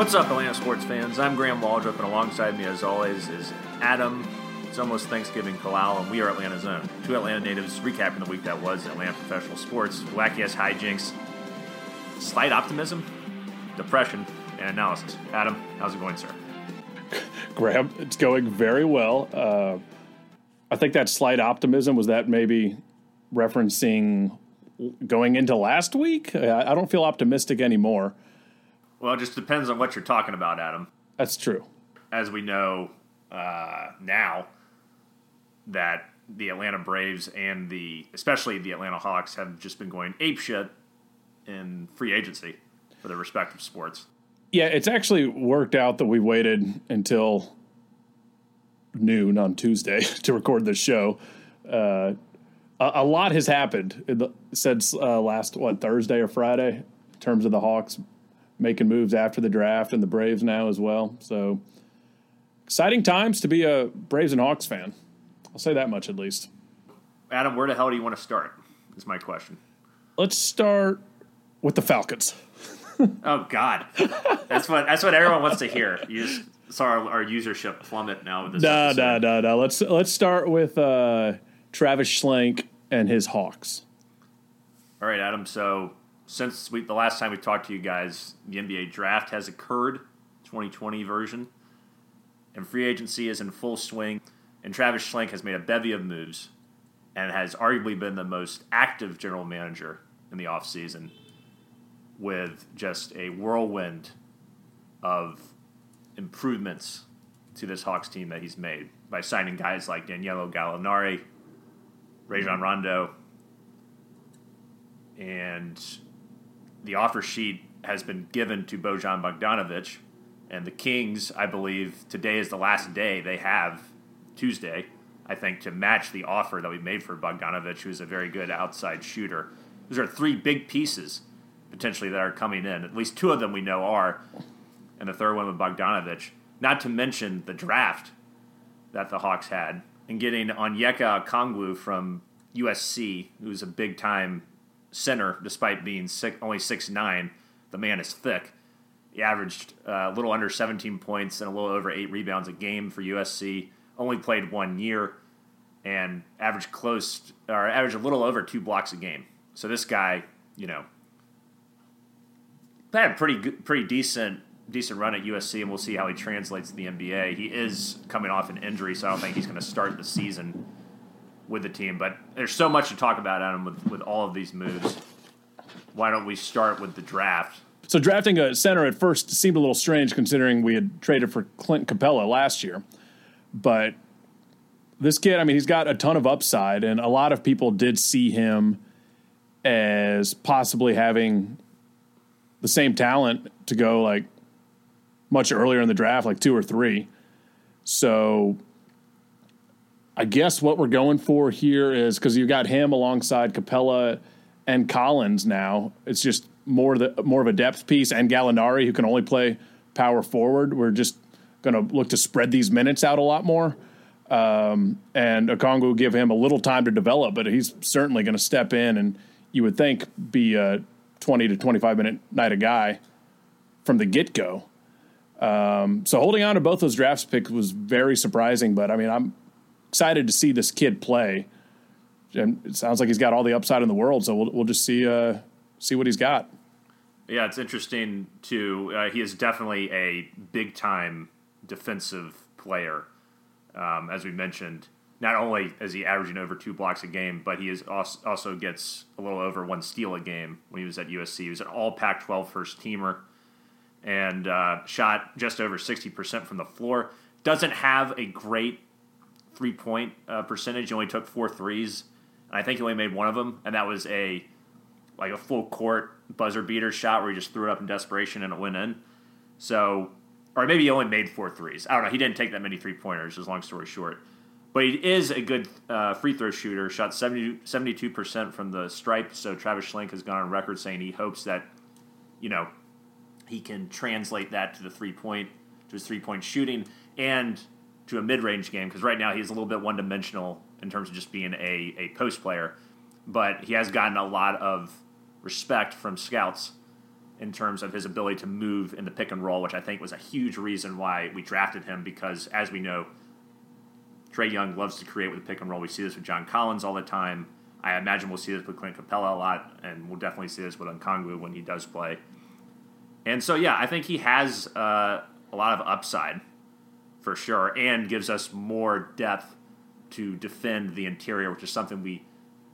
What's up, Atlanta sports fans? I'm Graham Waldrop, and alongside me, as always, is Adam. It's almost Thanksgiving Kalal, and we are Atlanta Zone. Two Atlanta natives recapping the week that was Atlanta professional sports, wacky ass hijinks, slight optimism, depression, and analysis. Adam, how's it going, sir? Graham, it's going very well. Uh, I think that slight optimism was that maybe referencing going into last week. I, I don't feel optimistic anymore. Well, it just depends on what you're talking about, Adam. That's true. As we know uh, now, that the Atlanta Braves and the especially the Atlanta Hawks have just been going apeshit in free agency for their respective sports. Yeah, it's actually worked out that we waited until noon on Tuesday to record this show. Uh, a, a, lot has happened the, since uh, last what Thursday or Friday in terms of the Hawks making moves after the draft and the Braves now as well. So exciting times to be a Braves and Hawks fan. I'll say that much at least. Adam, where the hell do you want to start? Is my question. Let's start with the Falcons. oh God, that's what that's what everyone wants to hear. You just saw our, our usership plummet now with this. No, no, no, no. Let's let's start with uh, Travis Schlenk and his Hawks. All right, Adam. So since we, the last time we talked to you guys, the NBA draft has occurred, 2020 version, and free agency is in full swing. And Travis Schlenk has made a bevy of moves and has arguably been the most active general manager in the offseason with just a whirlwind of improvements to this Hawks team that he's made by signing guys like Danilo Gallinari, Rajon Rondo, and the offer sheet has been given to Bojan Bogdanovic, and the Kings, I believe, today is the last day they have Tuesday, I think, to match the offer that we made for Bogdanovic, who's a very good outside shooter. Those are three big pieces potentially that are coming in. At least two of them we know are, and the third one with Bogdanovic. Not to mention the draft that the Hawks had, and getting Onyeka Okongwu from USC, who's a big time center, despite being six, only six nine. The man is thick. He averaged uh, a little under 17 points and a little over eight rebounds a game for USC. Only played one year and averaged close or averaged a little over two blocks a game. So this guy, you know, had a pretty good, pretty decent decent run at USC, and we'll see how he translates to the NBA. He is coming off an injury, so I don't think he's going to start the season with the team. But there's so much to talk about, Adam, with, with all of these moves. Why don't we start with the draft? So drafting a center at first seemed a little strange considering we had traded for Clint Capela last year. But this kid, I mean, he's got a ton of upside, and a lot of people did see him as possibly having the same talent to go like much earlier in the draft, like two or three. So I guess what we're going for here is because you got him alongside Capela and Collins now. It's just more the more of a depth piece and Gallinari who can only play power forward. We're just going to look to spread these minutes out a lot more. Um, and Okongwu give him a little time to develop, but he's certainly going to step in and you would think be a 20 to 25 minute night a guy from the get go. Um, so holding on to both those drafts picks was very surprising, but I mean, I'm excited to see this kid play. And it sounds like he's got all the upside in the world. So we'll we'll just see uh, see what he's got. Yeah, it's interesting too. Uh, he is definitely a big time defensive player, um, as we mentioned. Not only is he averaging over two blocks a game, but he is also, also gets a little over one steal a game when he was at USC. He was an All Pac-12 first teamer and uh, shot just over sixty percent from the floor. Doesn't have a great three point uh, percentage. He only took four threes. And I think he only made one of them, and that was a like a full court buzzer beater shot where he just threw it up in desperation and it went in. So, or maybe he only made four threes. I don't know. He didn't take that many three pointers. As long story short, but he is a good uh, free throw shooter. Shot 72 percent from the stripe. So Travis Schlenk has gone on record saying he hopes that you know he can translate that to the three point to his three point shooting and to a mid range game because right now he's a little bit one dimensional in terms of just being a, a post player. But he has gotten a lot of respect from scouts in terms of his ability to move in the pick and roll, which I think was a huge reason why we drafted him because, as we know, Trae Young loves to create with the pick and roll. We see this with John Collins all the time. I imagine we'll see this with Clint Capela a lot, and we'll definitely see this with Okongwu when he does play. And so, yeah, I think he has uh, a lot of upside for sure, and gives us more depth to defend the interior, which is something we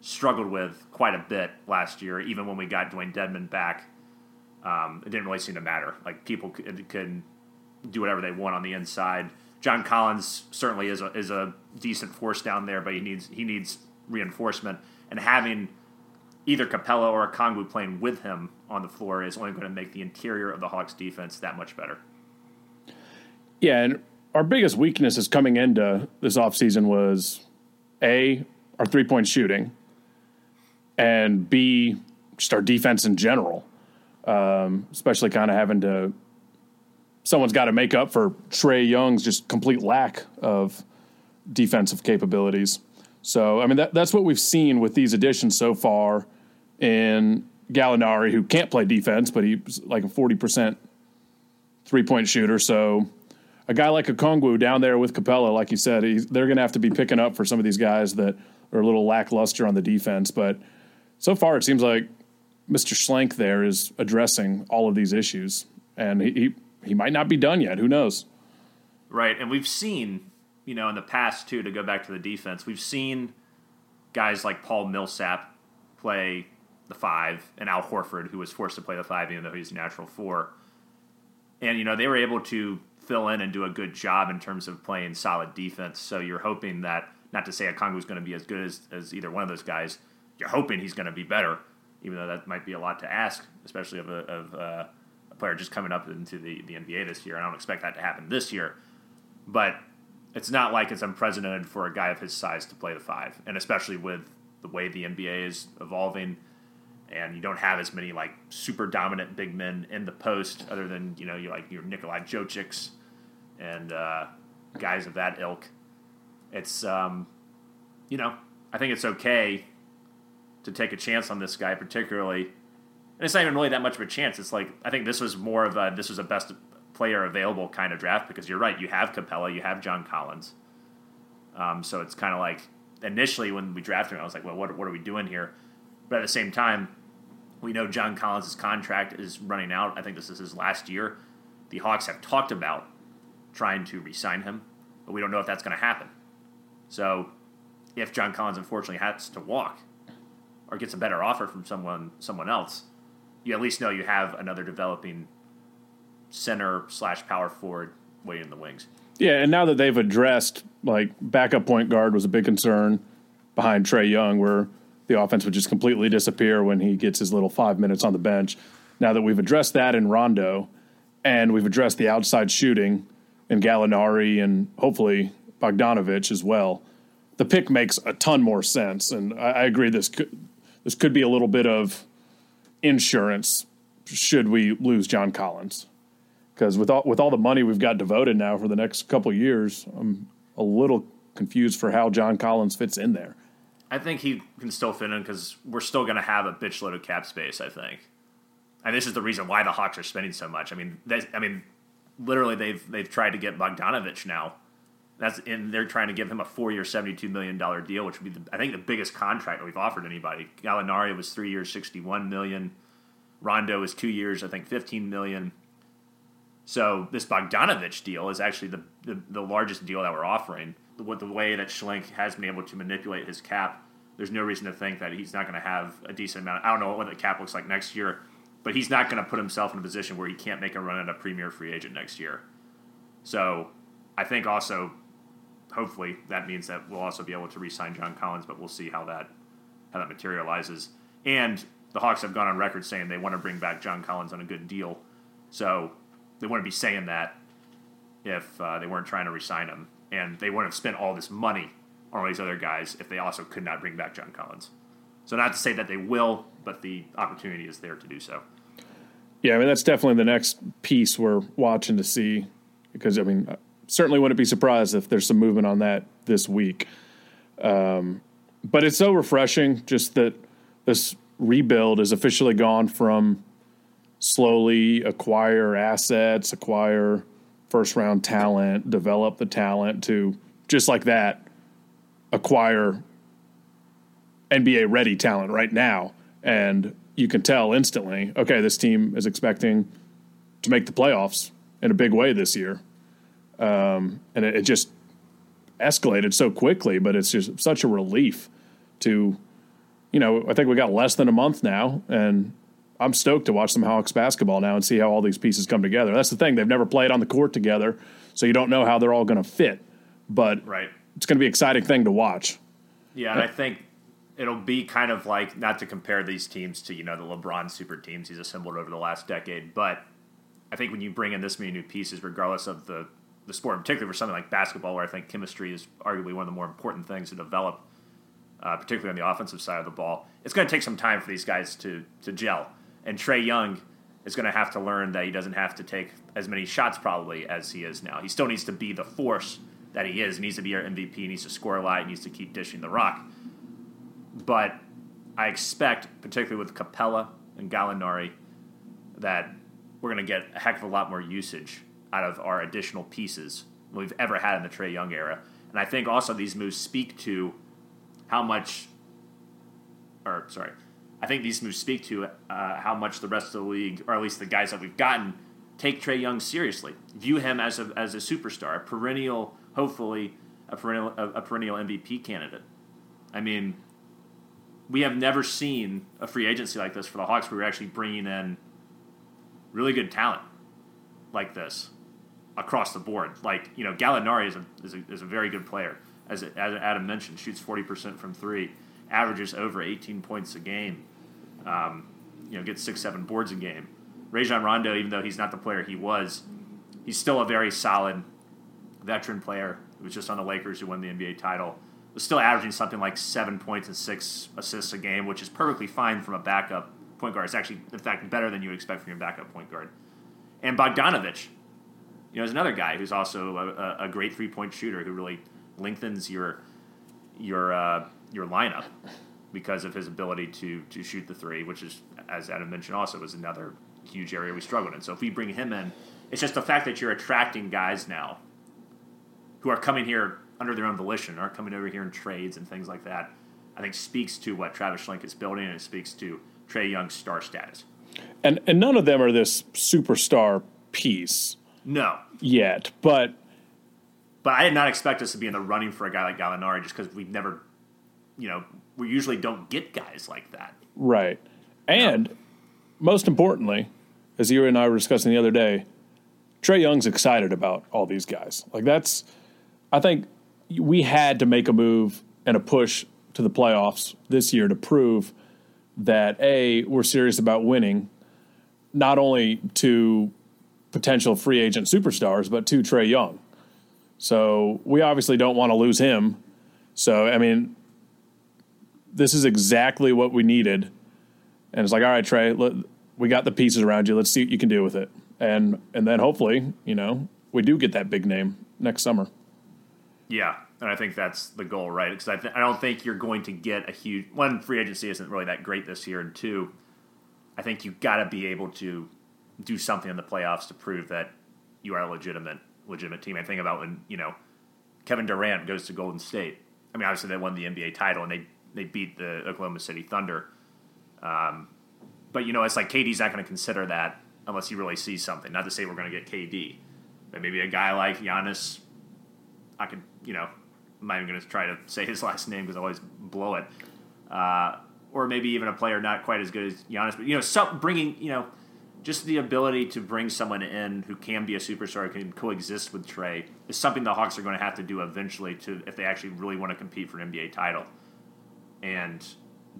struggled with quite a bit last year. Even when we got Dewayne Dedmon back, um, it didn't really seem to matter. Like people could, could do whatever they want on the inside. John Collins certainly is a, is a decent force down there, but he needs he needs reinforcement. And having either Capela or Okongwu playing with him on the floor is only going to make the interior of the Hawks defense that much better. Yeah, and our biggest weaknesses coming into this offseason was A, our three point shooting, and B, just our defense in general, um, especially kind of having to. Someone's got to make up for Trae Young's just complete lack of defensive capabilities. So, I mean, that, that's what we've seen with these additions so far in Gallinari, who can't play defense, but he's like a 40% three point shooter. So, a guy like Okongwu down there with Capela, like you said, they're going to have to be picking up for some of these guys that are a little lackluster on the defense. But so far, it seems like Mr. Schlenk there is addressing all of these issues, and he, he, he might not be done yet. Who knows? Right, and we've seen, you know, in the past too. To go back to the defense, we've seen guys like Paul Millsap play the five, and Al Horford, who was forced to play the five, even though he's a natural four. And you know they were able to fill in and do a good job in terms of playing solid defense. So you're hoping that, not to say Okongwu is going to be as good as, as either one of those guys, you're hoping he's going to be better, even though that might be a lot to ask, especially of a, of uh, a player just coming up into the, the NBA this year. I don't expect that to happen this year, but it's not like it's unprecedented for a guy of his size to play the five, and especially with the way the NBA is evolving and you don't have as many like super dominant big men in the post, other than you know you like your Nikolai Jokic's and uh, guys of that ilk. It's um, you know I think it's okay to take a chance on this guy, particularly. And it's not even really that much of a chance. It's like I think this was more of a this was a best player available kind of draft because you're right. You have Capela, you have John Collins. Um, so it's kind of like initially when we drafted him, I was like, well, what, what are we doing here? But at the same time, we know John Collins' contract is running out. I think this is his last year. The Hawks have talked about trying to re sign him, but we don't know if that's going to happen. So if John Collins unfortunately has to walk or gets a better offer from someone someone else, you at least know you have another developing center slash power forward waiting in the wings. Yeah, and now that they've addressed like backup point guard was a big concern behind Trae Young, where the offense would just completely disappear when he gets his little five minutes on the bench. Now that we've addressed that in Rondo, and we've addressed the outside shooting in Gallinari and hopefully Bogdanovic as well, the pick makes a ton more sense. And I, I agree this could this could be a little bit of insurance should we lose John Collins. Because with all with all the money we've got devoted now for the next couple years, I'm a little confused for how John Collins fits in there. I think he can still fit in because we're still going to have a bitch load of cap space. I think, and this is the reason why the Hawks are spending so much. I mean, I mean, literally they've they've tried to get Bogdanovic now. That's and they're trying to give him a four year, seventy two million dollar deal, which would be the, I think the biggest contract we've offered anybody. Gallinari was three years, sixty one million. Rondo is two years, I think fifteen million. So this Bogdanovic deal is actually the, the, the largest deal that we're offering with the way that Schlenk has been able to manipulate his cap, there's no reason to think that he's not going to have a decent amount. I don't know what the cap looks like next year, but he's not going to put himself in a position where he can't make a run at a premier free agent next year. So I think also, hopefully, that means that we'll also be able to re-sign John Collins, but we'll see how that how that materializes. And the Hawks have gone on record saying they want to bring back John Collins on a good deal, so they wouldn't be saying that if uh, they weren't trying to re-sign him and they wouldn't have spent all this money on all these other guys if they also could not bring back John Collins. So not to say that they will, but the opportunity is there to do so. Yeah, I mean that's definitely the next piece we're watching to see because I mean certainly wouldn't be surprised if there's some movement on that this week. Um, but it's so refreshing just that this rebuild is officially gone from slowly acquire assets, acquire first round talent, develop the talent to just like that acquire NBA ready talent right now. And you can tell instantly, okay, this team is expecting to make the playoffs in a big way this year. Um, and it, it just escalated so quickly, but it's just such a relief to, you know, I think we got less than a month now, and I'm stoked to watch some Hawks basketball now and see how all these pieces come together. That's the thing; they've never played on the court together, so you don't know how they're all going to fit. But right. it's going to be an exciting thing to watch. Yeah, and I think it'll be kind of like not to compare these teams to you know the LeBron super teams he's assembled over the last decade, but I think when you bring in this many new pieces, regardless of the the sport, particularly for something like basketball, where I think chemistry is arguably one of the more important things to develop, uh, particularly on the offensive side of the ball, it's going to take some time for these guys to to gel. And Trae Young is going to have to learn that he doesn't have to take as many shots probably as he is now. He still needs to be the force that he is. He needs to be our MVP. He needs to score a lot. He needs to keep dishing the rock. But I expect, particularly with Capela and Gallinari, that we're going to get a heck of a lot more usage out of our additional pieces than we've ever had in the Trae Young era. And I think also these moves speak to how much, or sorry, I think these moves speak to uh, how much the rest of the league, or at least the guys that we've gotten, take Trae Young seriously, view him as a as a superstar, a perennial, hopefully a perennial a, a perennial MVP candidate. I mean, we have never seen a free agency like this for the Hawks. Where we're actually bringing in really good talent like this across the board. Like you know, Gallinari is a is a, is a very good player, as as Adam mentioned, shoots forty percent from three, averages over eighteen points a game. Um, you know, gets six seven boards a game. Rajon Rondo, even though he's not the player he was, he's still a very solid veteran player. He was just on the Lakers who won the NBA title. Was still averaging something like seven points and six assists a game, which is perfectly fine from a backup point guard. It's actually, in fact, better than you would expect from your backup point guard. And Bogdanovic, you know, is another guy who's also a, a great three point shooter who really lengthens your your uh, your lineup because of his ability to to shoot the three, which is, as Adam mentioned, also was another huge area we struggled in. So if we bring him in, it's just the fact that you're attracting guys now who are coming here under their own volition, aren't coming over here in trades and things like that. I think speaks to what Travis Schlenk is building, and it speaks to Trae Young's star status. And and none of them are this superstar piece. No, yet, but but I did not expect us to be in the running for a guy like Gallinari just because we've never, you know, we usually don't get guys like that. Right, and no. most importantly, as you and I were discussing the other day, Trae Young's excited about all these guys. Like that's, I think we had to make a move and a push to the playoffs this year to prove that a we're serious about winning, not only to potential free agent superstars, but to Trae Young. So we obviously don't want to lose him. So I mean, this is exactly what we needed, and it's like, all right, Trae, let, we got the pieces around you. Let's see what you can do with it, and and then hopefully, you know, we do get that big name next summer. Yeah, and I think that's the goal, right? Because I, th- I don't think you're going to get a huge one. Free agency isn't really that great this year, and two, I think you got to be able to do something in the playoffs to prove that you are a legitimate legitimate team. I think about when you know Kevin Durant goes to Golden State. I mean, obviously they won the NBA title and they they beat the Oklahoma City Thunder. Um, but you know, it's like KD's not going to consider that unless he really sees something. Not to say we're going to get KD, but maybe a guy like Giannis. I could, you know, I'm not even going to try to say his last name because I always blow it. Uh, or maybe even a player not quite as good as Giannis, but you know, some bringing, you know, just the ability to bring someone in who can be a superstar, can coexist with Trae, is something the Hawks are going to have to do eventually to if they actually really want to compete for an NBA title. And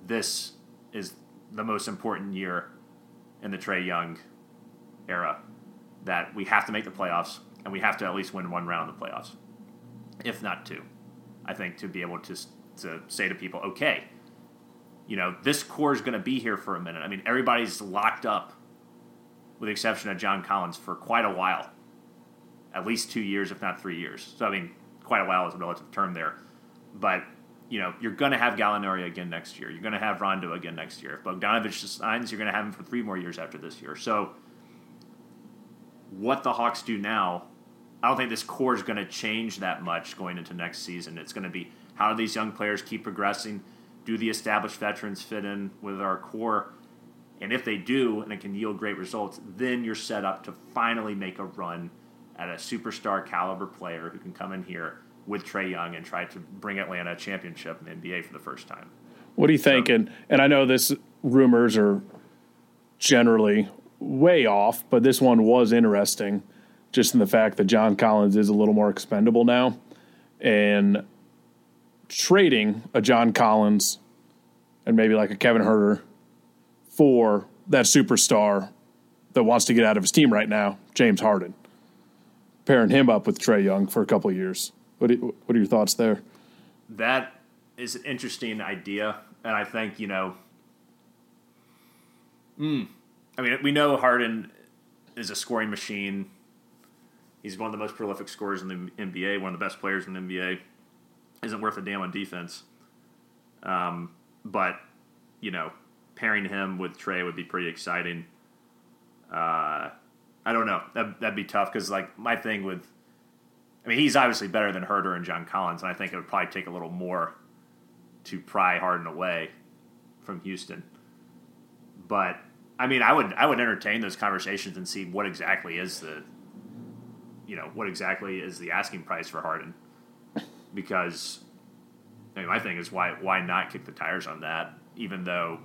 this is the most important year in the Trae Young era that we have to make the playoffs and we have to at least win one round of the playoffs, if not two. I think to be able to to say to people, okay, you know, this core is going to be here for a minute. I mean, everybody's locked up with the exception of John Collins, for quite a while. At least two years, if not three years. So, I mean, quite a while is a relative term there. But you know, you're going to have Gallinari again next year. You're going to have Rondo again next year. If Bogdanovic signs, you're going to have him for three more years after this year. So, what the Hawks do now, I don't think this core is going to change that much going into next season. It's going to be how do these young players keep progressing? Do the established veterans fit in with our core? And if they do, and it can yield great results, then you're set up to finally make a run at a superstar caliber player who can come in here with Trae Young and try to bring Atlanta a championship in the NBA for the first time. What do you think? So, and and I know this rumors are generally way off, but this one was interesting, just in the fact that John Collins is a little more expendable now, and trading a John Collins and maybe like a Kevin Huerter for that superstar that wants to get out of his team right now, James Harden, pairing him up with Trae Young for a couple years. What what are your thoughts there? That is an interesting idea, and I think you know. Mm, I mean, we know Harden is a scoring machine. He's one of the most prolific scorers in the NBA, one of the best players in the NBA. Isn't worth a damn on defense. Um, but you know, pairing him with Trae would be pretty exciting. Uh, I don't know. That, that'd be tough because like my thing with I mean, he's obviously better than Huerter and John Collins, and I think it would probably take a little more to pry Harden away from Houston. But I mean, I would I would entertain those conversations and see what exactly is the you know what exactly is the asking price for Harden? Because I mean, my thing is why why not kick the tires on that even though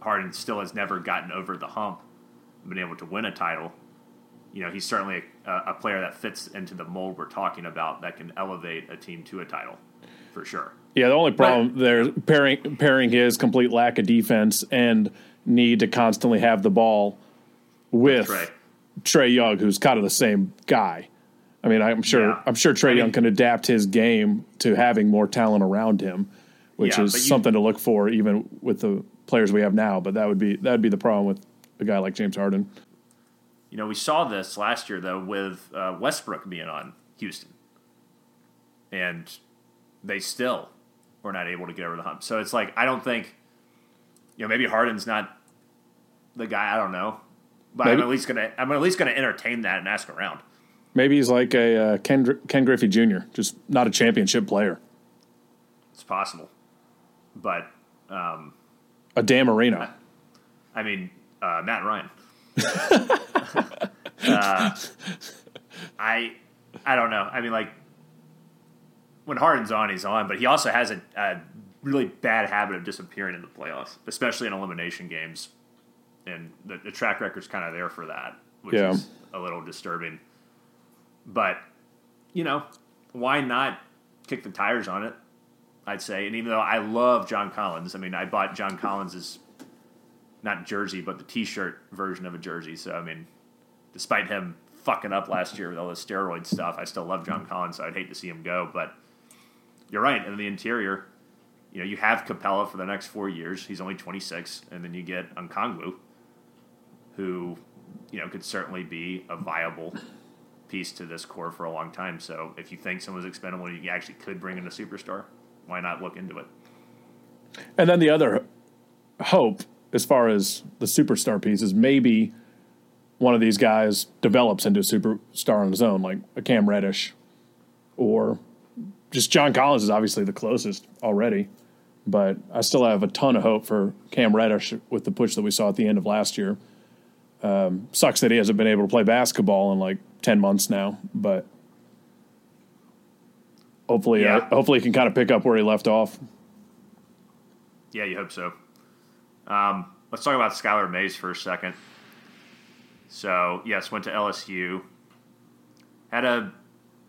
Harden still has never gotten over the hump and been able to win a title. You know, he's certainly a, a, player that fits into the mold we're talking about that can elevate a team to a title for sure. Yeah, the only problem but, there pairing pairing his complete lack of defense and need to constantly have the ball with Trae, Trae Young, who's kind of the same guy. I mean, I'm sure yeah. I'm sure Trae I mean, Young can adapt his game to having more talent around him, which yeah, is you, something to look for even with the players we have now. But that would be that would be the problem with a guy like James Harden. You know, we saw this last year though with uh, Westbrook being on Houston, and they still were not able to get over the hump. So it's like I don't think, you know, maybe Harden's not the guy. I don't know, but maybe. I'm at least gonna I'm at least gonna entertain that and ask around. Maybe he's like a uh, Ken Ken Griffey Jr., just not a championship player. It's possible, but um, a Dan Marino. I mean, uh, Matt Ryan. uh, I I don't know. I mean, like when Harden's on, he's on, but he also has a, a really bad habit of disappearing in the playoffs, especially in elimination games. And the, the track record's kind of there for that, which yeah. is a little disturbing. But you know, why not kick the tires on it? I'd say. And even though I love John Collins, I mean, I bought John Collins's not jersey, but the T-shirt version of a jersey. So I mean, despite him fucking up last year with all the steroid stuff, I still love John Collins. So I'd hate to see him go. But you're right. In the interior, you know, you have Capela for the next four years. He's only 26, and then you get Okongwu, who you know could certainly be a viable piece to this core for a long time. So if you think someone's expendable, you actually could bring in a superstar. Why not look into it? And then the other hope as far as the superstar piece is maybe one of these guys develops into a superstar on his own, like a Cam Reddish, or just John Collins is obviously the closest already. But I still have a ton of hope for Cam Reddish with the push that we saw at the end of last year. Um, sucks that he hasn't been able to play basketball in like ten months now, but hopefully, uh, yeah. uh, hopefully he can kind of pick up where he left off. Yeah, you hope so. Um, let's talk about Skylar Mays for a second. So yes, went to LSU. Had a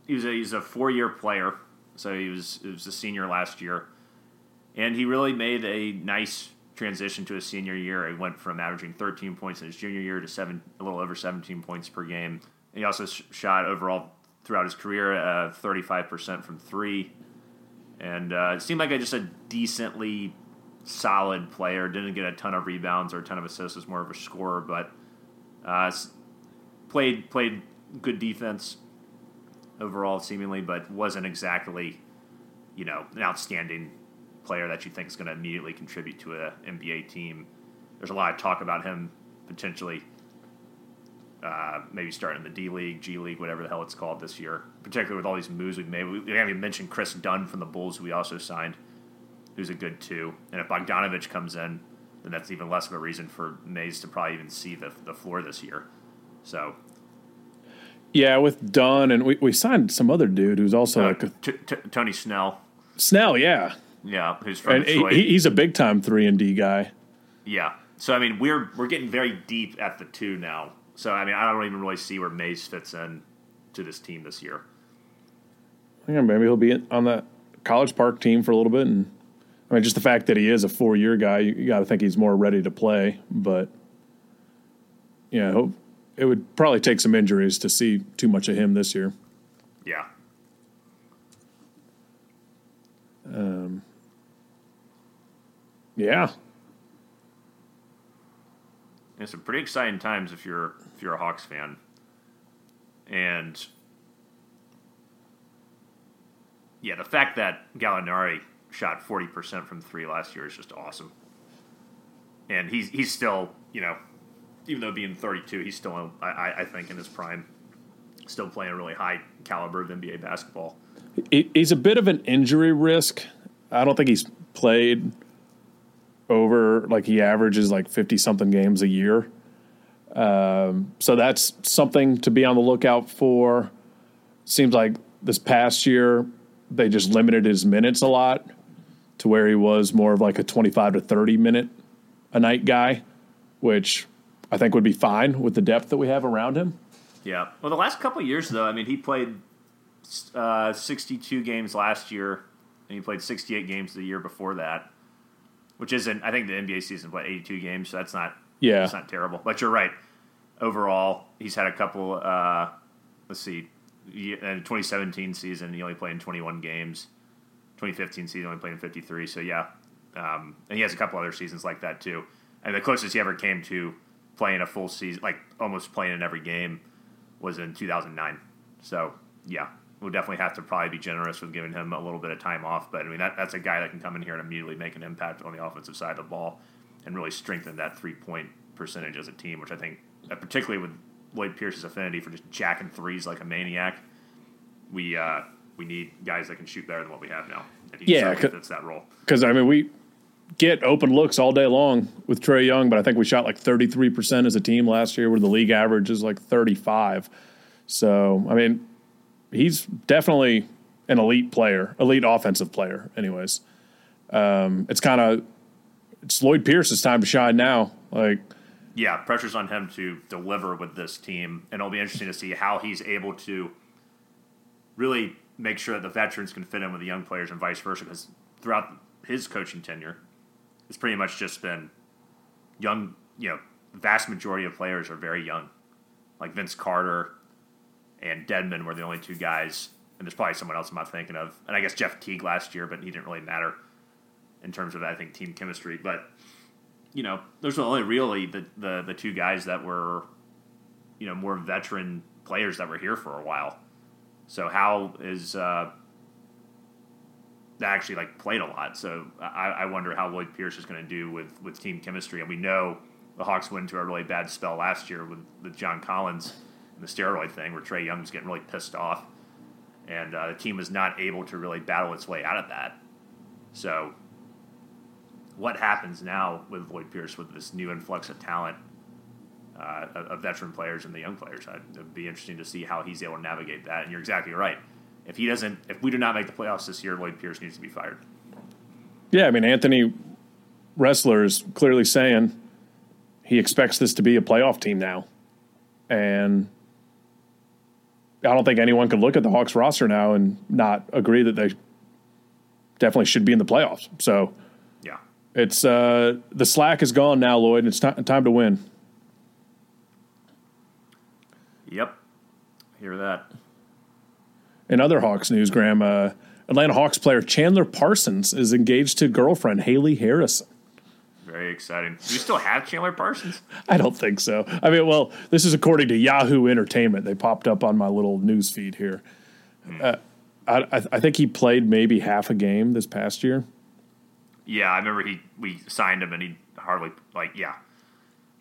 he was a he's a four year player, so he was he was a senior last year, and he really made a nice transition to a senior year. He went from averaging 13 points in his junior year to seven a little over 17 points per game. he also shot overall throughout his career uh, 35% from three, and uh, it seemed like just a decently solid player. Didn't get a ton of rebounds or a ton of assists. Was more of a scorer, but uh, played played good defense overall, seemingly, but wasn't exactly you know an outstanding player that you think is going to immediately contribute to an NBA team. There's a lot of talk about him potentially uh, maybe starting in the D League, G League, whatever the hell it's called this year, particularly with all these moves we've made. We, we haven't even mentioned Kris Dunn from the Bulls, who we also signed, who's a good two. And if Bogdanovic comes in, then that's even less of a reason for Mays to probably even see the, the floor this year. So. Yeah, with Dunn, and we, we signed some other dude who's also uh, like a, t- t- Tony Snell. Snell, yeah. Yeah, who's from And Detroit. he, he's a big time three and D guy. Yeah. So I mean, we're we're getting very deep at the two now. So I mean, I don't even really see where Mays fits in to this team this year. Yeah, maybe he'll be on the College Park team for a little bit, and I mean, just the fact that he is a four year guy, you, you got to think he's more ready to play. But yeah, hope, it would probably take some injuries to see too much of him this year. Yeah. Um, Yeah, It's some pretty exciting times if you're if you're a Hawks fan. And yeah, the fact that Gallinari shot forty percent from three last year is just awesome. And he's he's still, you know, even though being thirty two, he's still I, I think in his prime, still playing a really high caliber of NBA basketball. He- he's a bit of an injury risk. I don't think he's played over like he averages like 50 something games a year. Um, so that's something to be on the lookout for. Seems like this past year they just limited his minutes a lot to where he was more of like a 25 to 30 minute a night guy, which I think would be fine with the depth that we have around him. Yeah. Well, the last couple years, though, I mean, he played uh, 62 games last year, and he played 68 games the year before that, which isn't. I think the NBA season what 82 games, so that's not. Yeah. That's not terrible. But you're right. Overall, he's had a couple. Uh, let's see. In the 2017 season, he only played in 21 games. 2015 season, only played in 53. So yeah, um, and he has a couple other seasons like that too. And the closest he ever came to playing a full season, like almost playing in every game, was in 2009. So yeah, we'll definitely have to probably be generous with giving him a little bit of time off. But I mean, that, that's a guy that can come in here and immediately make an impact on the offensive side of the ball and really strengthen that three point percentage as a team, which I think, uh, particularly with Lloyd Pierce's affinity for just jacking threes like a maniac, we uh, we need guys that can shoot better than what we have now. And he Yeah, fits that role. because I mean we get open looks all day long with Trae Young, but I think we shot like thirty three percent as a team last year, where the league average is like thirty five. So I mean, he's definitely an elite player, elite offensive player. Anyways, um, it's kind of it's Lloyd Pierce's time to shine now. Like yeah, pressure's on him to deliver with this team, and it'll be interesting to see how he's able to really make sure that the veterans can fit in with the young players and vice versa. Because throughout his coaching tenure, it's pretty much just been young. You know, vast majority of players are very young, like Vince Carter and Dedmon were the only two guys, and there's probably someone else I'm not thinking of, and I guess Jeff Teague last year, but he didn't really matter in terms of I think team chemistry, but you know, those only really the, the, the two guys that were, you know, more veteran players that were here for a while. So how is uh, that actually like played a lot? So I, I wonder how Lloyd Pierce is going to do with, with team chemistry. And we know the Hawks went into a really bad spell last year with, with John Collins the steroid thing, where Trae Young was getting really pissed off, and uh, the team was not able to really battle its way out of that. So what happens now with Lloyd Pierce with this new influx of talent, uh, of of veteran players and the young players? It'd be interesting to see how he's able to navigate that. And you're exactly right. If he doesn't, if we do not make the playoffs this year, Lloyd Pierce needs to be fired. yeah, I mean Antony Ressler is clearly saying he expects this to be a playoff team now, and I don't think anyone could look at the Hawks roster now and not agree that they definitely should be in the playoffs. So Yeah. it's uh, the slack is gone now, Lloyd. And It's ti- time to win. Yep. Hear that. In other Hawks news, Graham, uh, Atlanta Hawks player Chandler Parsons is engaged to girlfriend Haley Harrison. Very exciting. Do you still have Chandler Parsons? I don't think so. I mean, well, this is according to Yahoo Entertainment. They popped up on my little news feed here. Uh, I, I I think he played maybe half a game this past year. Yeah, I remember he we signed him and he hardly like yeah,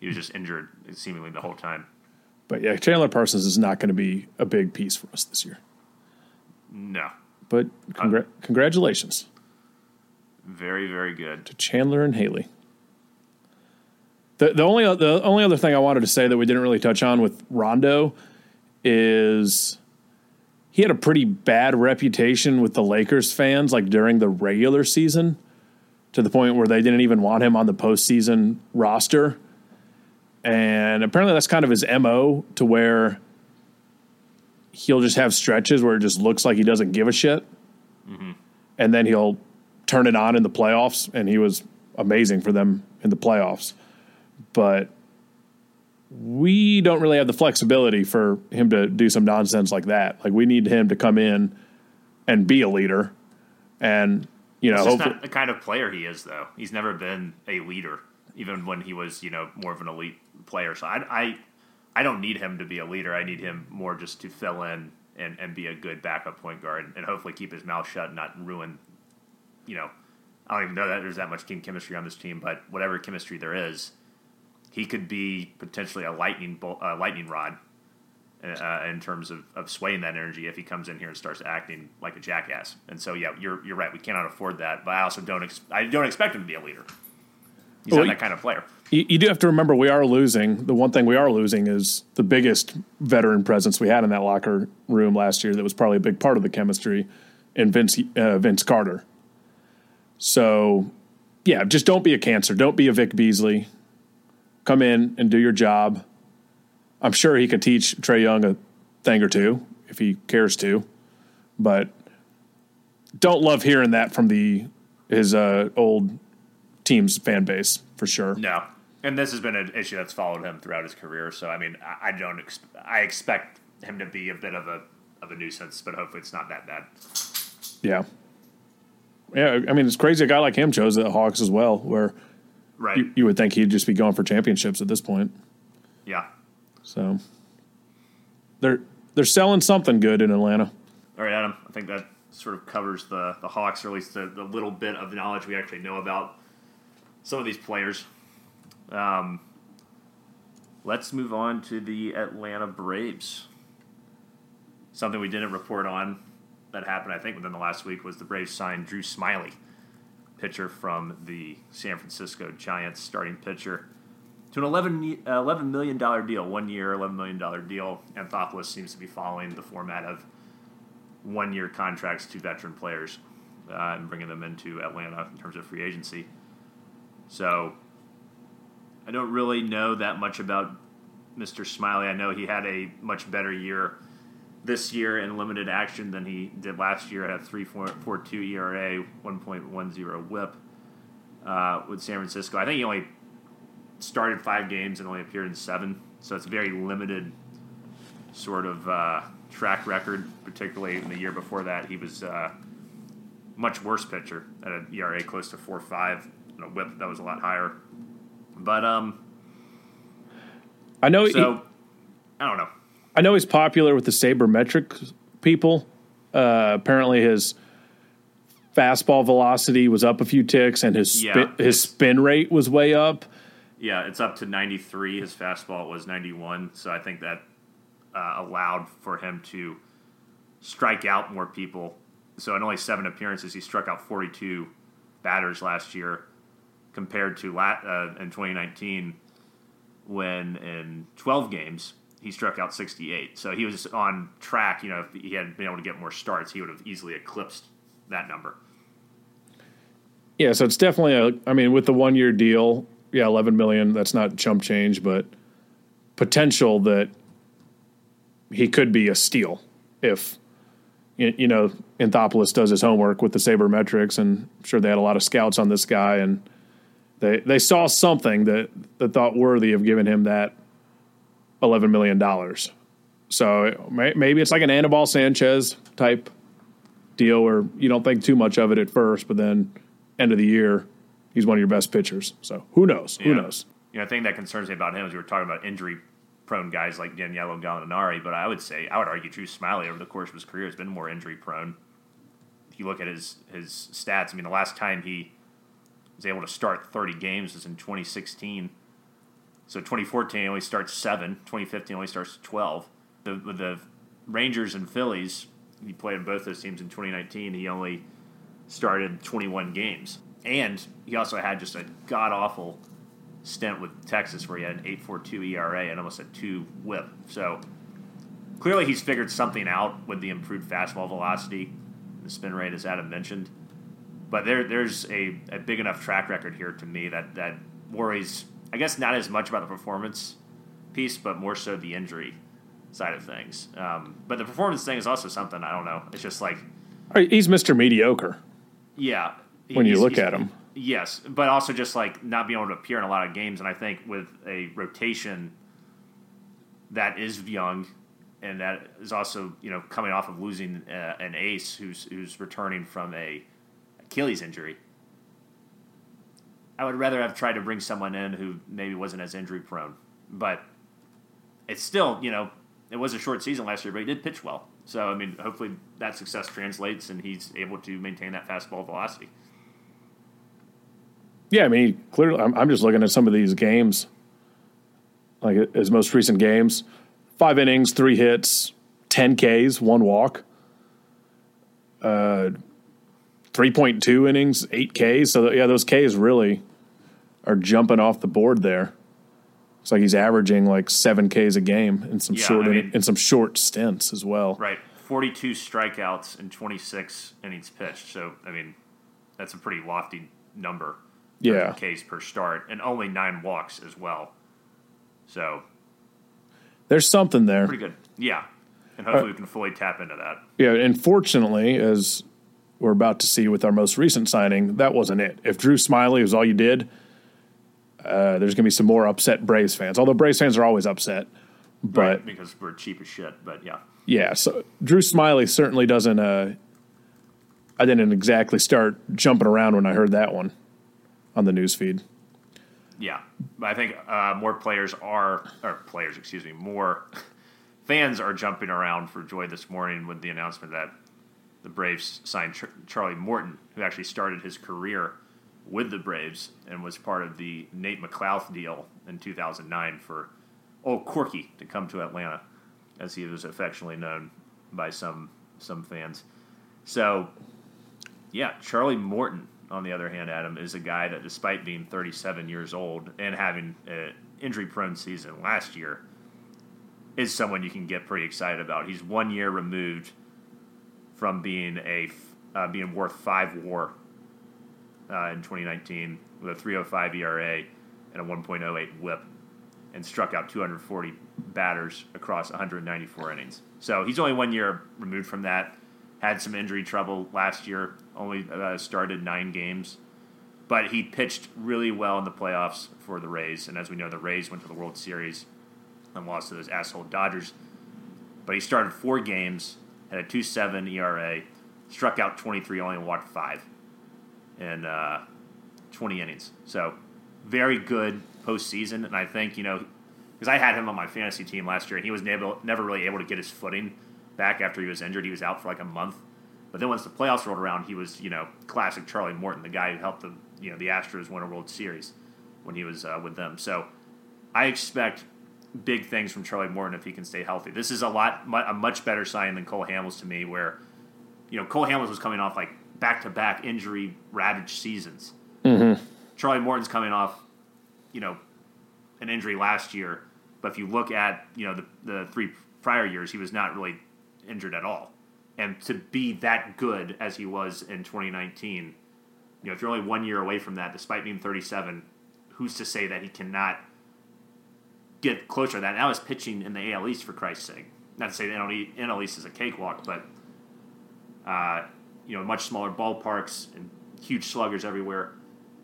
he was just injured seemingly the whole time. But yeah, Chandler Parsons is not going to be a big piece for us this year. No. But congra- uh, congratulations. Very very good to Chandler and Haley. The the only the only other thing I wanted to say that we didn't really touch on with Rondo is he had a pretty bad reputation with the Lakers fans, like during the regular season, to the point where they didn't even want him on the postseason roster. And apparently, that's kind of his mo to where he'll just have stretches where it just looks like he doesn't give a shit, mm-hmm. and then he'll turn it on in the playoffs. And he was amazing for them in the playoffs, but we don't really have the flexibility for him to do some nonsense like that. Like we need him to come in and be a leader, and you know, it's not the kind of player he is. Though he's never been a leader, even when he was you know more of an elite player. So I I, I don't need him to be a leader. I need him more just to fill in and, and be a good backup point guard and hopefully keep his mouth shut and not ruin. You know, I don't even know that there's that much team chemistry on this team, but whatever chemistry there is he could be potentially a lightning bolt, uh, lightning rod uh, in terms of, of swaying that energy if he comes in here and starts acting like a jackass. And so, yeah, you're you're right. We cannot afford that, but I also don't ex- I don't expect him to be a leader. He's well, not that kind of player. You, you, do have to remember we are losing. The one thing we are losing is the biggest veteran presence we had in that locker room last year. That was probably a big part of the chemistry, in Vince uh, Vince Carter. So, yeah, just don't be a cancer. Don't be a Vic Beasley come in and do your job. I'm sure he could teach Trae Young a thing or two if he cares to, but don't love hearing that from the his uh, old team's fan base for sure. No, and this has been an issue that's followed him throughout his career. So I mean, I, don't. Ex- I expect him to be a bit of a of a nuisance, but hopefully it's not that bad. Yeah, yeah. I mean, it's crazy. A guy like him chose the Hawks as well, where Right. You, you, would think he'd just be going for championships at this point. Yeah. So they're they're selling something good in Atlanta. All right, Adam. I think that sort of covers the the Hawks, or at least the, the little bit of knowledge we actually know about some of these players. Um, let's move on to the Atlanta Braves. Something we didn't report on that happened, I think, within the last week was the Braves signed Drew Smyly pitcher from the San Francisco Giants, starting pitcher, to an 11, uh, $11 million deal, one year, $11 million deal. Anthopoulos seems to be following the format of one year contracts to veteran players uh, and bringing them into Atlanta in terms of free agency. So I don't really know that much about Mr. Smyly. I know he had a much better year this year in limited action than he did last year at 3.42 ERA, 1.10 WHIP uh, with San Francisco. I think he only started five games and only appeared in seven, so it's a very limited sort of uh, track record. Particularly in the year before that, he was uh, much worse pitcher at an ERA close to four five and a WHIP that was a lot higher. But um, I know. So he, I don't know. I know he's popular with the sabermetric people. Uh, apparently, his fastball velocity was up a few ticks, and his yeah, spin, his spin rate was way up. Yeah, it's up to 93. His fastball was 91, so I think that uh, allowed for him to strike out more people. So in only seven appearances, he struck out 42 batters last year, compared to lat, uh, in 2019 when in 12 games he struck out 68. So he was on track. You know, if he had been able to get more starts, he would have easily eclipsed that number. Yeah, so it's definitely a. I mean, with the one year deal, yeah, 11 million. That's not chump change, but potential that he could be a steal if you know Anthopoulos does his homework with the sabermetrics, and I'm sure they had a lot of scouts on this guy, and they they saw something that that thought worthy of giving him that eleven million dollars. So maybe it's like an Anibal Sanchez type deal where you don't think too much of it at first, but then end of the year, he's one of your best pitchers. So who knows? Yeah. Who knows? You know, the thing that concerns me about him is we were talking about injury prone guys like Danilo Gallinari, but I would say I would argue Drew Smyly over the course of his career has been more injury prone. If you look at his his stats, I mean, the last time he was able to start 30 games was in 2016. So 2014 only starts seven. 2015 only starts 12. The the Rangers and Phillies, he played both those teams in 2019. He only started 21 games, and he also had just a god awful stint with Texas where he had an 8.42 ERA and almost a two WHIP. So clearly he's figured something out with the improved fastball velocity, and the spin rate, as Adam mentioned. But there, there's a, a big enough track record here to me that, that worries, I guess, not as much about the performance piece, but more so the injury side of things. Um, but the performance thing is also something, I don't know. It's just like. He's Mr. Mediocre. Yeah. When you look at him. Yes, but also just like not being able to appear in a lot of games. And I think with a rotation that is young and that is also you know coming off of losing uh, an ace who's who's returning from a Achilles injury. I would rather have tried to bring someone in who maybe wasn't as injury prone, but it's still you know it was a short season last year, but he did pitch well. So I mean, hopefully that success translates and he's able to maintain that fastball velocity. Yeah, I mean, clearly, I'm, I'm just looking at some of these games, like his most recent games five innings, three hits, 10 Ks, one walk. Uh, 3.2 innings, 8 Ks. So, yeah, those Ks really are jumping off the board there. It's like he's averaging like seven Ks a game in some yeah, short I mean, in some short stints as well. Right, forty-two strikeouts and twenty-six innings pitched. So I mean, that's a pretty lofty number. Yeah, Ks per start, and only nine walks as well. So there's something there. Pretty good. Yeah. And hopefully uh, we can fully tap into that. Yeah. And fortunately, as we're about to see with our most recent signing, that wasn't it. If Drew Smyly was all you did, uh, there's going to be some more upset Braves fans. Although Braves fans are always upset, but right, because we're cheap as shit. But yeah, yeah. So Drew Smyly certainly doesn't. Uh, I didn't exactly start jumping around when I heard that one on the news feed. Yeah, But I think uh, more players are, or players, excuse me, more fans are jumping around for joy this morning with the announcement that the Braves signed Ch- Charlie Morton, who actually started his career with the Braves and was part of the Nate McLouth deal in 2009 for old Corky to come to Atlanta, as he was affectionately known by some some fans. So, yeah, Charlie Morton on the other hand, Adam, is a guy that, despite being 37 years old and having an injury prone season last year, is someone you can get pretty excited about. He's one year removed from being a uh, being worth five WAR uh, in 2019 with a 3.05 ERA and a 1.08 WHIP, and struck out 240 batters across 194 innings. So he's only one year removed from that had some injury trouble last year, only uh, started nine games. But he pitched really well in the playoffs for the Rays. And as we know, the Rays went to the World Series and lost to those asshole Dodgers. But he started four games, had a 2 7 ERA, struck out 23, only walked five in uh, 20 innings. So very good postseason. And I think, you know, because I had him on my fantasy team last year, and he was never, never really able to get his footing back after he was injured. He was out for like a month. But then once the playoffs rolled around, he was, you know, classic Charlie Morton, the guy who helped the, you know, the Astros win a World Series when he was uh, with them. So I expect big things from Charlie Morton if he can stay healthy. This is a lot, a much better sign than Cole Hamels to me, where, you know, Cole Hamels was coming off like back to back injury ravaged seasons. Mm-hmm. Charlie Morton's coming off, you know, an injury last year. But if you look at, you know, the, the three prior years, he was not really injured at all. And to be that good as he was in 2019, you know, if you're only one year away from that, despite being 37, who's to say that he cannot get closer to that? Now he's pitching in the AL East, for Christ's sake. Not to say the NL East is a cakewalk, but, uh, you know, much smaller ballparks and huge sluggers everywhere.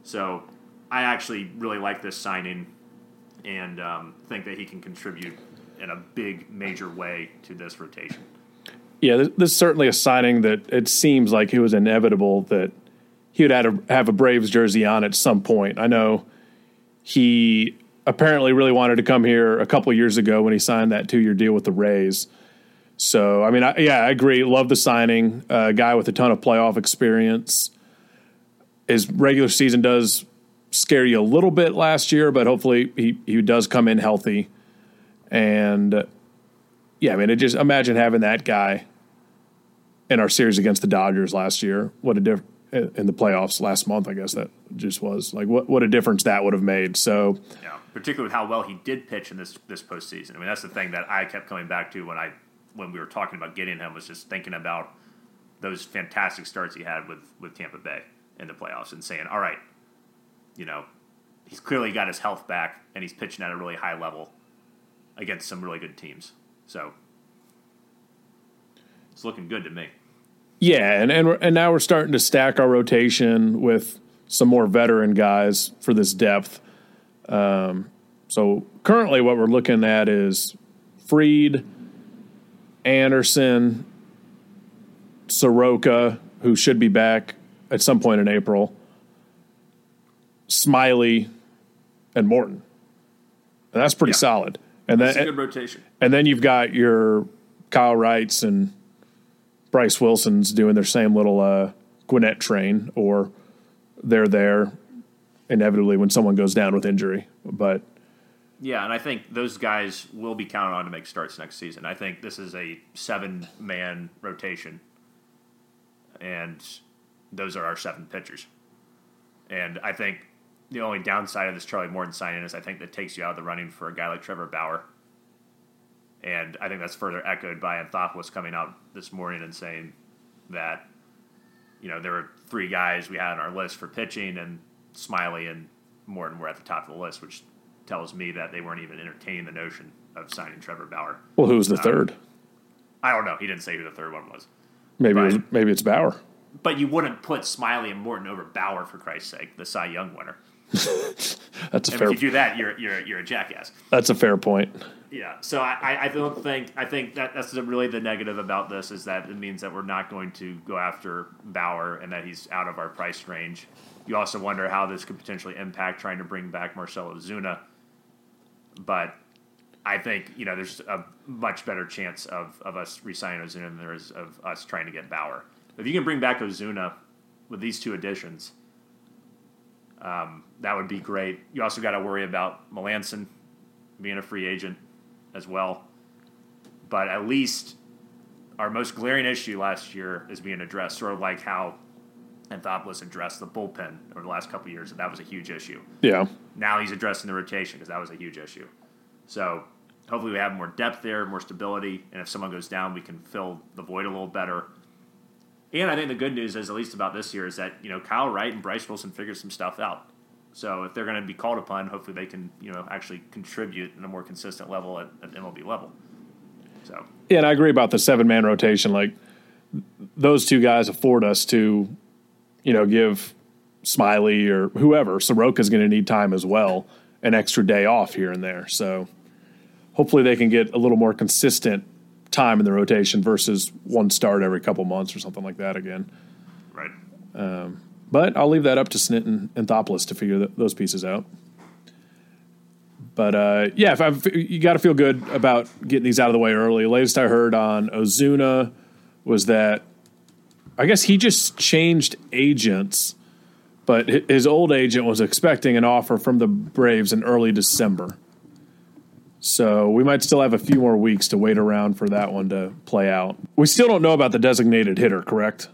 So I actually really like this signing and um, think that he can contribute in a big, major way to this rotation. Yeah, this is certainly a signing that it seems like it was inevitable that he would have a Braves jersey on at some point. I know he apparently really wanted to come here a couple years ago when he signed that two year deal with the Rays. So, I mean, I, yeah, I agree. Love the signing. A uh, guy with a ton of playoff experience. his regular season does scare you a little bit last year, but hopefully he, he does come in healthy. And yeah, I mean, it just imagine having that guy in our series against the Dodgers last year. What a diff in the playoffs last month, I guess that just was like what what a difference that would have made. So yeah, particularly with how well he did pitch in this this postseason. I mean, that's the thing that I kept coming back to when I when we were talking about getting him was just thinking about those fantastic starts he had with with Tampa Bay in the playoffs and saying, all right, you know, he's clearly got his health back and he's pitching at a really high level against some really good teams. So it's looking good to me. Yeah, and and, and now we're starting to stack our rotation with some more veteran guys for this depth. Um, so currently, what we're looking at is Fried, Anderson, Soroka, who should be back at some point in April, Smyly, and Morton. And that's pretty yeah. solid. And that's then, a good rotation. And then you've got your Kyle Wrights and Bryce Wilson's doing their same little uh, Gwinnett train, or they're there inevitably when someone goes down with injury. But yeah, and I think those guys will be counted on to make starts next season. I think this is a seven man rotation, and those are our seven pitchers. And I think the only downside of this Charlie Morton signing is I think that takes you out of the running for a guy like Trevor Bauer. And I think that's further echoed by Anthopoulos coming out this morning and saying that, you know, there were three guys we had on our list for pitching, and Smyly and Morton were at the top of the list, which tells me that they weren't even entertaining the notion of signing Trevor Bauer. Well, who's the um, third? I don't know. He didn't say who the third one was. Maybe but, it was, maybe it's Bauer. But you wouldn't put Smyly and Morton over Bauer for Christ's sake, the Cy Young winner. that's a and fair. If you do that, you're you're you're a jackass. That's a fair point. Yeah. So I, I don't think I think that that's really the negative about this is that it means that we're not going to go after Bauer and that he's out of our price range. You also wonder how this could potentially impact trying to bring back Marcell Ozuna. But I think you know there's a much better chance of, of us resigning Ozuna than there is of us trying to get Bauer. If you can bring back Ozuna with these two additions, um, that would be great. You also got to worry about Melancon being a free agent as well. But at least our most glaring issue last year is being addressed, sort of like how Anthopoulos addressed the bullpen over the last couple years, and that was a huge issue. Yeah. Now he's addressing the rotation because that was a huge issue. So hopefully we have more depth there, more stability, and if someone goes down, we can fill the void a little better. And I think the good news is, at least about this year, is that you know Kyle Wright and Bryce Wilson figured some stuff out. So if they're going to be called upon, hopefully they can you know actually contribute in a more consistent level at, at MLB level. So yeah, and I agree about the seven man rotation. Like those two guys afford us to, you know, give Smyly or whoever Soroka's going to need time as well, an extra day off here and there. So hopefully they can get a little more consistent time in the rotation versus one start every couple months or something like that again. Right. Um, but I'll leave that up to Snit and Anthopoulos to figure th- those pieces out. But uh, yeah, if I've, you got to feel good about getting these out of the way early. Latest I heard on Ozuna was that I guess he just changed agents, but his old agent was expecting an offer from the Braves in early December. So we might still have a few more weeks to wait around for that one to play out. We still don't know about the designated hitter, correct?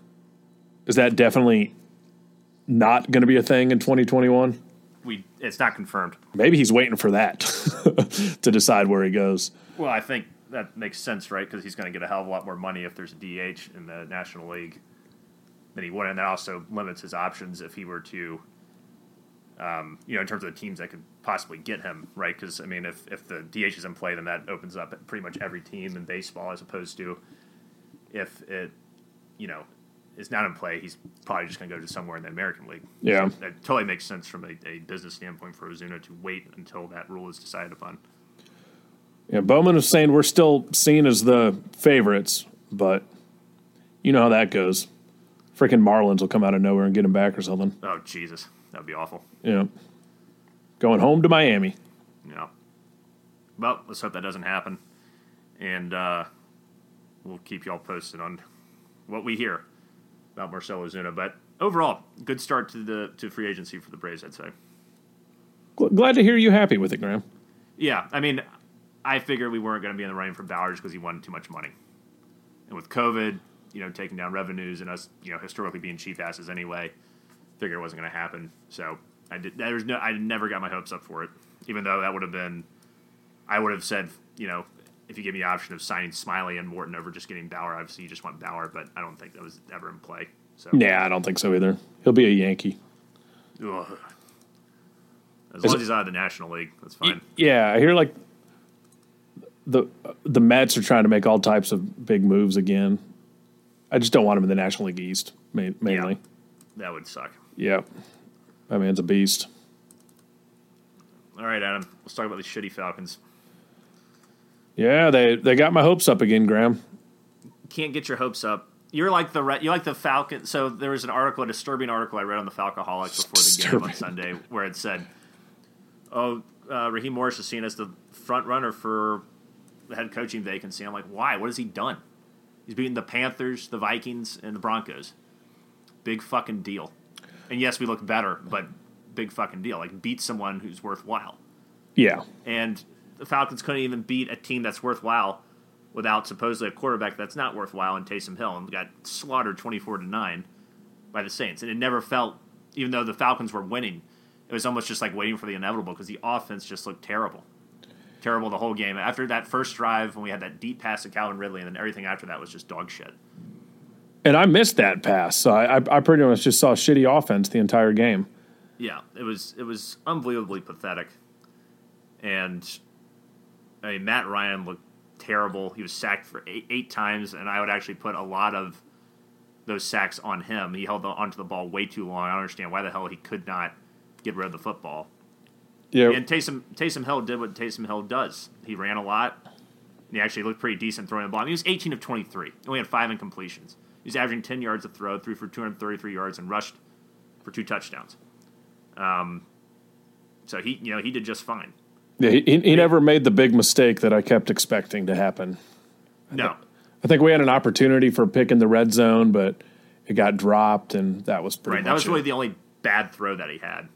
Is that definitely not going to be a thing in 2021? We it's not confirmed. Maybe he's waiting for that to decide where he goes. Well, I think that makes sense, right? Because he's going to get a hell of a lot more money if there's a DH in the National League than he would, and that also limits his options if he were to, um, you know, in terms of the teams that could possibly get him, right? Because I mean, if if the DH is in play, then that opens up pretty much every team in baseball, as opposed to if it, you know, is not in play, he's probably just going to go to somewhere in the American League. Yeah, so that totally makes sense from a, a, business standpoint for Ozuna to wait until that rule is decided upon. Yeah, Bowman was saying we're still seen as the favorites, but you know how that goes. Freaking Marlins will come out of nowhere and get him back or something. Oh Jesus, that'd be awful. Yeah, going home to Miami. Yeah. Well, let's hope that doesn't happen, and uh, we'll keep y'all posted on what we hear about Marcell Ozuna. But overall, good start to the to free agency for the Braves. I'd say. Glad to hear you happy with it, Graham. Yeah, I mean, I figured we weren't going to be in the running for Bowers because he wanted too much money, and with COVID, you know, taking down revenues and us, you know, historically being cheap asses anyway, figured it wasn't going to happen. So I did. There was no. I never got my hopes up for it, even though that would have been. I would have said, you know, if you give me the option of signing Smyly and Morton over just getting Bauer, obviously you just want Bauer, but I don't think that was ever in play. So Yeah, I don't think so either. He'll be a Yankee. ugh. as long as he's out of the National League, that's fine. Yeah, I hear like the the Mets are trying to make all types of big moves again. I just don't want him in the National League East ma- mainly. That would suck. Yeah, That man's a beast. All right, Adam. Let's talk about the shitty Falcons. Yeah, they they got my hopes up again, Graham. Can't get your hopes up. You're like the re- you like the Falcon. So there was an article, a disturbing article I read on the Falcoholic before the game on Sunday, where it said, "Oh, uh, Raheem Morris is seen as the front runner for the head coaching vacancy." I'm like, why? What has he done? He's beaten the Panthers, the Vikings, and the Broncos. Big fucking deal. And yes, we look better, but big fucking deal. Like beat someone who's worthwhile. Yeah. and the Falcons couldn't even beat a team that's worthwhile without supposedly a quarterback that's not worthwhile in Taysom Hill and got slaughtered 24 to 9 by the Saints. And it never felt even though the Falcons were winning, it was almost just like waiting for the inevitable because the offense just looked terrible. Terrible the whole game. After that first drive when we had that deep pass to Calvin Ridley and then everything after that was just dog shit. And I missed that pass. So I, I, I pretty much just saw shitty offense the entire game. Yeah, it was it was unbelievably pathetic. And I mean, Matt Ryan looked terrible. He was sacked for eight, eight times, and I would actually put a lot of those sacks on him. He held the, onto the ball way too long. I don't understand why the hell he could not get rid of the football. Yeah. And Taysom Taysom Hill did what Taysom Hill does. He ran a lot. He actually looked pretty decent throwing the ball. I mean, he was 18 of 23. He only had five incompletions. He was averaging 10 yards a throw, threw for 233 yards, and rushed for two touchdowns. Um, so he, you know, he did just fine. Yeah, he, he he never made the big mistake that I kept expecting to happen. No, I think we had an opportunity for picking the red zone, but it got dropped, and that was pretty right. That was it. really the only bad throw that he had.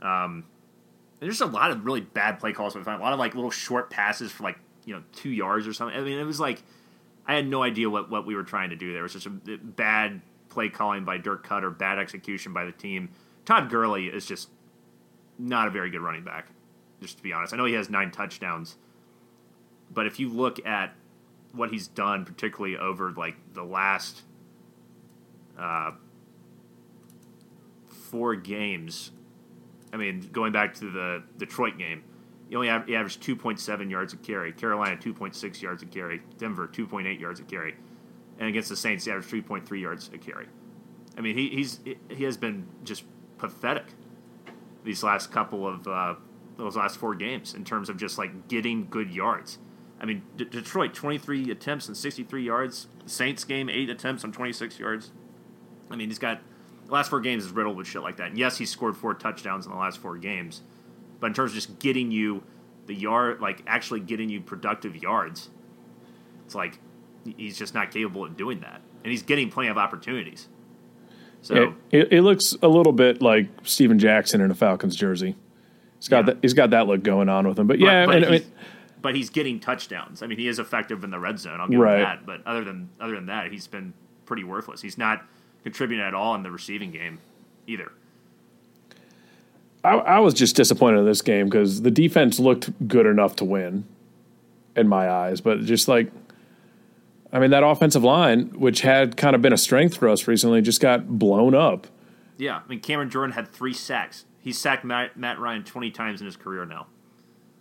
Um, there's just a lot of really bad play calls. A lot of like little short passes for like you know two yards or something. I mean, it was like I had no idea what what we were trying to do. There it was just a bad play calling by Dirk Koetter, bad execution by the team. Todd Gurley is just not a very good running back. Just to be honest, I know he has nine touchdowns, but if you look at what he's done, particularly over like the last uh, four games. I mean, going back to the Detroit game, he only av- he averaged 2.7 yards a carry. Carolina 2.6 yards a carry. Denver 2.8 yards a carry, and against the Saints, he averaged 3.3 yards a carry. I mean, he, he's he has been just pathetic these last couple of uh, those last four games in terms of just like getting good yards. I mean, D- Detroit 23 attempts and 63 yards. Saints game eight attempts on 26 yards. I mean, he's got last four games is riddled with shit like that. And yes, he scored four touchdowns in the last four games, but in terms of just getting you the yard, like actually getting you productive yards, it's like he's just not capable of doing that, and he's getting plenty of opportunities. So Yeah, it, it looks a little bit like Steven Jackson in a Falcons jersey. He's got Yeah. that. He's got that look going on with him. But But- yeah, but, and, I he's, mean, but he's getting touchdowns. I mean, he is effective in the red zone. I'll give Right. him that. But other than other than that, he's been pretty worthless. He's not contributing at all in the receiving game either. I, I was just disappointed in this game because the defense looked good enough to win, in my eyes. But just like, I mean, that offensive line, which had kind of been a strength for us recently, just got blown up. Yeah, I mean, Cameron Jordan had three sacks. He's sacked Matt, Matt Ryan twenty times in his career now.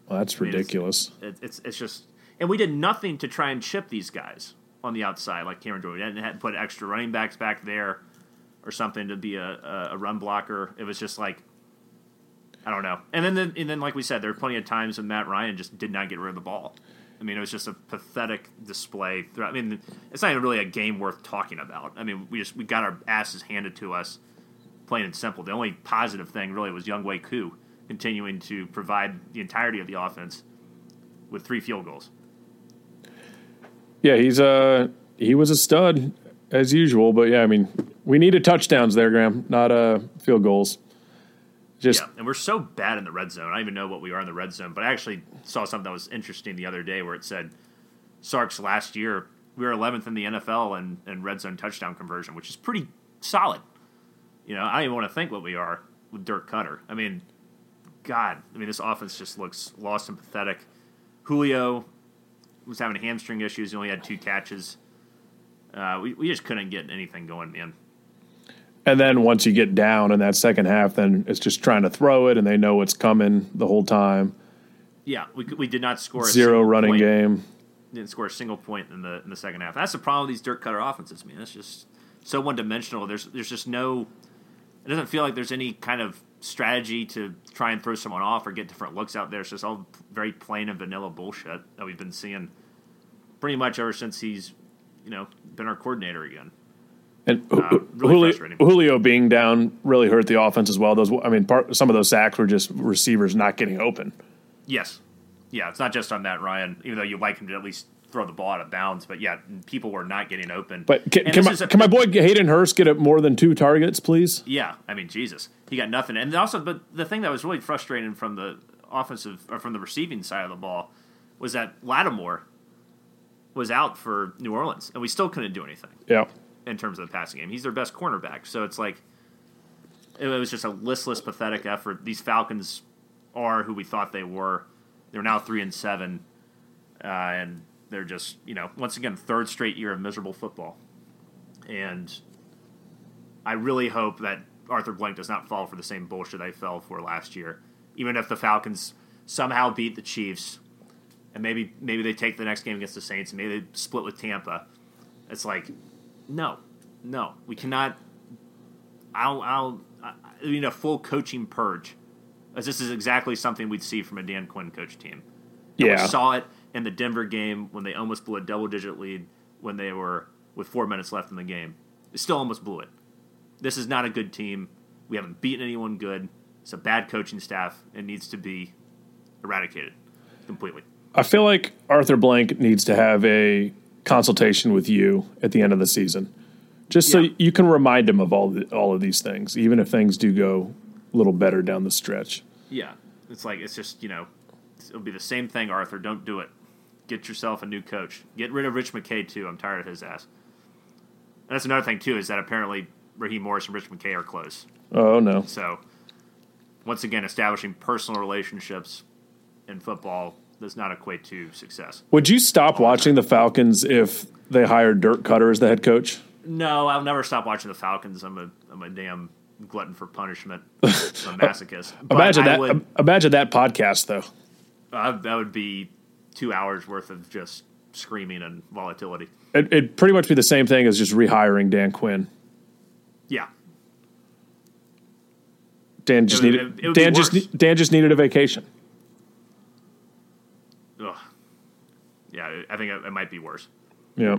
Well, that's mean, ridiculous. It, it's it's just, and we did nothing to try and chip these guys on the outside like Cameron Jordan. To put extra running backs back there or something to be a, a, run blocker. It was just like. I don't know, and then and then like we said, there were plenty of times when Matt Ryan just did not get rid of the ball. I mean, it was just a pathetic display. I mean, it's not even really a game worth talking about. I mean, we just we got our asses handed to us, plain and simple. The only positive thing really was Younghoe Koo continuing to provide the entirety of the offense with three field goals. Yeah, he's uh he was a stud as usual. But yeah, I mean, We needed touchdowns there, Graham, not uh, field goals. Just yeah, and we're so bad in the red zone. I don't even know what we are in the red zone, but I actually saw something that was interesting the other day where it said Sark's last year we were 11th in the NFL in, in red zone touchdown conversion, which is pretty solid. You know, I don't even want to think what we are with Dirk Koetter. I mean, God, I mean, this offense just looks lost and pathetic. Julio was having hamstring issues. He only had two catches. Uh, we, we just couldn't get anything going, man. And then once you get down in that second half, then it's just trying to throw it, and they know what's coming the whole time. Yeah, we, we did not score zero running point. game. Didn't score a single point in the in the second half. That's the problem with these Dirk Koetter offenses, man. It's just so one dimensional. There's there's just no. It doesn't feel like there's any kind of strategy to try and throw someone off or get different looks out there. It's just all very plain and vanilla bullshit that we've been seeing pretty much ever since he's, you know, been our coordinator again. And uh, really Julio, Julio, being down really hurt the offense as well. Those, I mean, part, some of those sacks were just receivers not getting open. Yes, yeah, it's not just on that Ryan. Even though you like him to at least throw the ball out of bounds, but yeah, people were not getting open. But can, can my, a, can my boy Hayden Hurst get up more than two targets, please? Yeah, I mean Jesus, he got nothing. And also, but the thing that was really frustrating from the offensive or from the receiving side of the ball was that Lattimore was out for New Orleans, and we still couldn't do anything. Yeah in terms of the passing game. He's their best cornerback. So it's like it was just a listless, pathetic effort. These Falcons are who we thought they were. They're now three and seven, uh, and they're just you know once again third straight year of miserable football. And I really hope that Arthur Blank does not fall for the same bullshit I fell for last year. Even if the Falcons somehow beat the Chiefs, and maybe maybe they take the next game against the Saints, and maybe they split with Tampa. It's like no, no, we cannot. I'll, I'll, I need a full coaching purge, as this is exactly something we'd see from a Dan Quinn coach team. And yeah, we saw it in the Denver game when they almost blew a double-digit lead when they were with four minutes left in the game. They still almost blew it. This is not a good team. We haven't beaten anyone good. It's a bad coaching staff. It needs to be eradicated completely. I feel like Arthur Blank needs to have a consultation with you at the end of the season, just so yeah. you can remind him of all the, all of these things, even if things do go a little better down the stretch. Yeah, it's like it's just you know it'll be the same thing. Arthur, don't do it. Get yourself a new coach. Get rid of Rich McKay too. I'm tired of his ass. And that's another thing too is that apparently Raheem Morris and Rich McKay are close. Oh no! So once again, establishing personal relationships in football does not equate to success. Would you stop watching the Falcons if they hired Dirk Koetter as the head coach? No, I'll never stop watching the Falcons. I'm a I'm a damn glutton for punishment. I'm a masochist. imagine that. Would, imagine that podcast though. Uh, that would be two hours worth of just screaming and volatility. It, would pretty much be the same thing as just rehiring Dan Quinn. Yeah. Dan just needed. Dan just Dan just needed a vacation. Ugh. yeah, I think it, it might be worse. Yeah.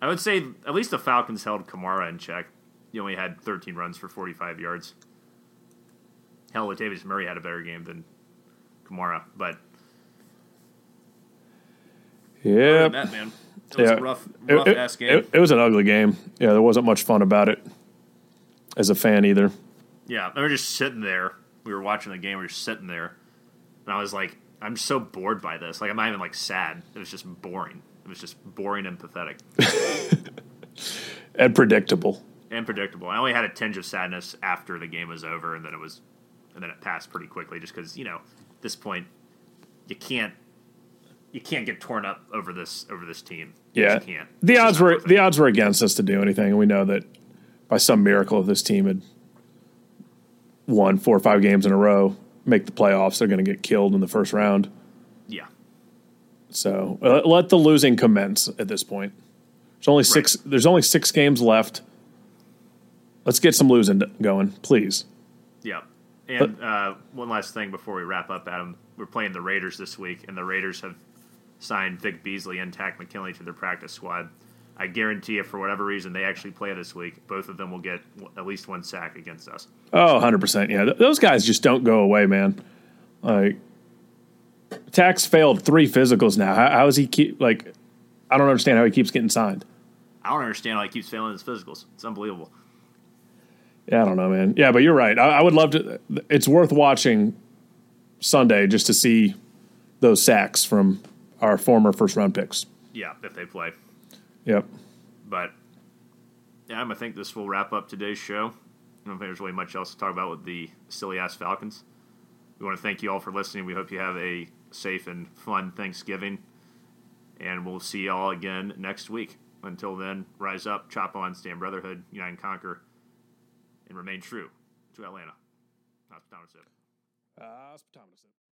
I would say at least the Falcons held Kamara in check. He only had 13 runs for 45 yards. Hell, Latavius Murray had a better game than Kamara, but yeah, that man, it was yeah. a rough, rough it, ass game. It, it, was an ugly game. Yeah, there wasn't much fun about it as a fan either. Yeah, we were just sitting there. We were watching the game. We were sitting there, and I was like, I'm so bored by this. Like I'm not even like sad. It was just boring. It was just boring and pathetic. and predictable. And predictable. I only had a tinge of sadness after the game was over, and then it was, and then it passed pretty quickly. Just because you know, at this point, you can't, you can't get torn up over this over this team. Yeah, you can't. The it's odds were the odds were against us to do anything, and we know that by some miracle, if this team had won four or five games in a row, make the playoffs, they're going to get killed in the first round. Yeah. So uh, let the losing commence at this point. There's only six. Right. There's only six games left. Let's get some losing going, please. Yeah. And uh, one last thing before we wrap up, Adam. We're playing the Raiders this week, and the Raiders have signed Vic Beasley and Takk McKinley to their practice squad. I guarantee you, for whatever reason they actually play this week, both of them will get at least one sack against us. Oh, 100%. Yeah. Th- those guys just don't go away, man. Like, Takk's failed three physicals now. How, how is he keep, like, I don't understand how he keeps getting signed. I don't understand how he keeps failing his physicals. It's unbelievable. Yeah, I don't know, man. Yeah, but you're right. I, I would love to. It's worth watching Sunday just to see those sacks from our former first round picks. Yeah, if they play. Yep. But yeah, I think this will wrap up today's show. I don't think there's really much else to talk about with the silly ass Falcons. We want to thank you all for listening. We hope you have a safe and fun Thanksgiving. And we'll see you all again next week. Until then, rise up, chop on, stand brotherhood, unite and conquer, and remain true to Atlanta. Hospitality. Hospitality.